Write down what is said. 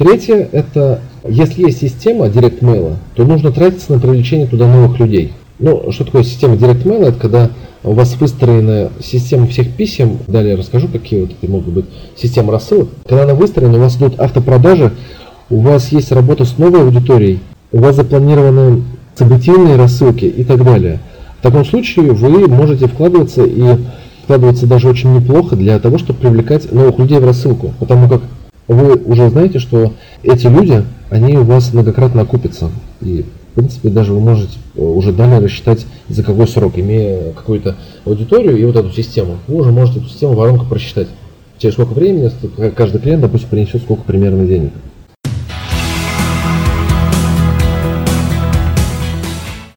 Третье – это если есть система Mail, то нужно тратиться на привлечение туда новых людей. Ну, что такое система Mail? Это когда у вас выстроена система всех писем, далее расскажу, какие вот это могут быть системы рассылок. Когда она выстроена, у вас идут автопродажи, у вас есть работа с новой аудиторией, у вас запланированы событийные рассылки и так далее. В таком случае вы можете вкладываться и вкладываться даже очень неплохо для того, чтобы привлекать новых людей в рассылку. Потому как вы уже знаете, что эти люди, они у вас многократно окупятся. И в принципе, даже вы можете э, уже далее рассчитать, за какой срок, имея какую-то аудиторию и вот эту систему, вы уже можете эту систему воронку просчитать. Через сколько времени каждый клиент, допустим, принесет сколько примерно денег.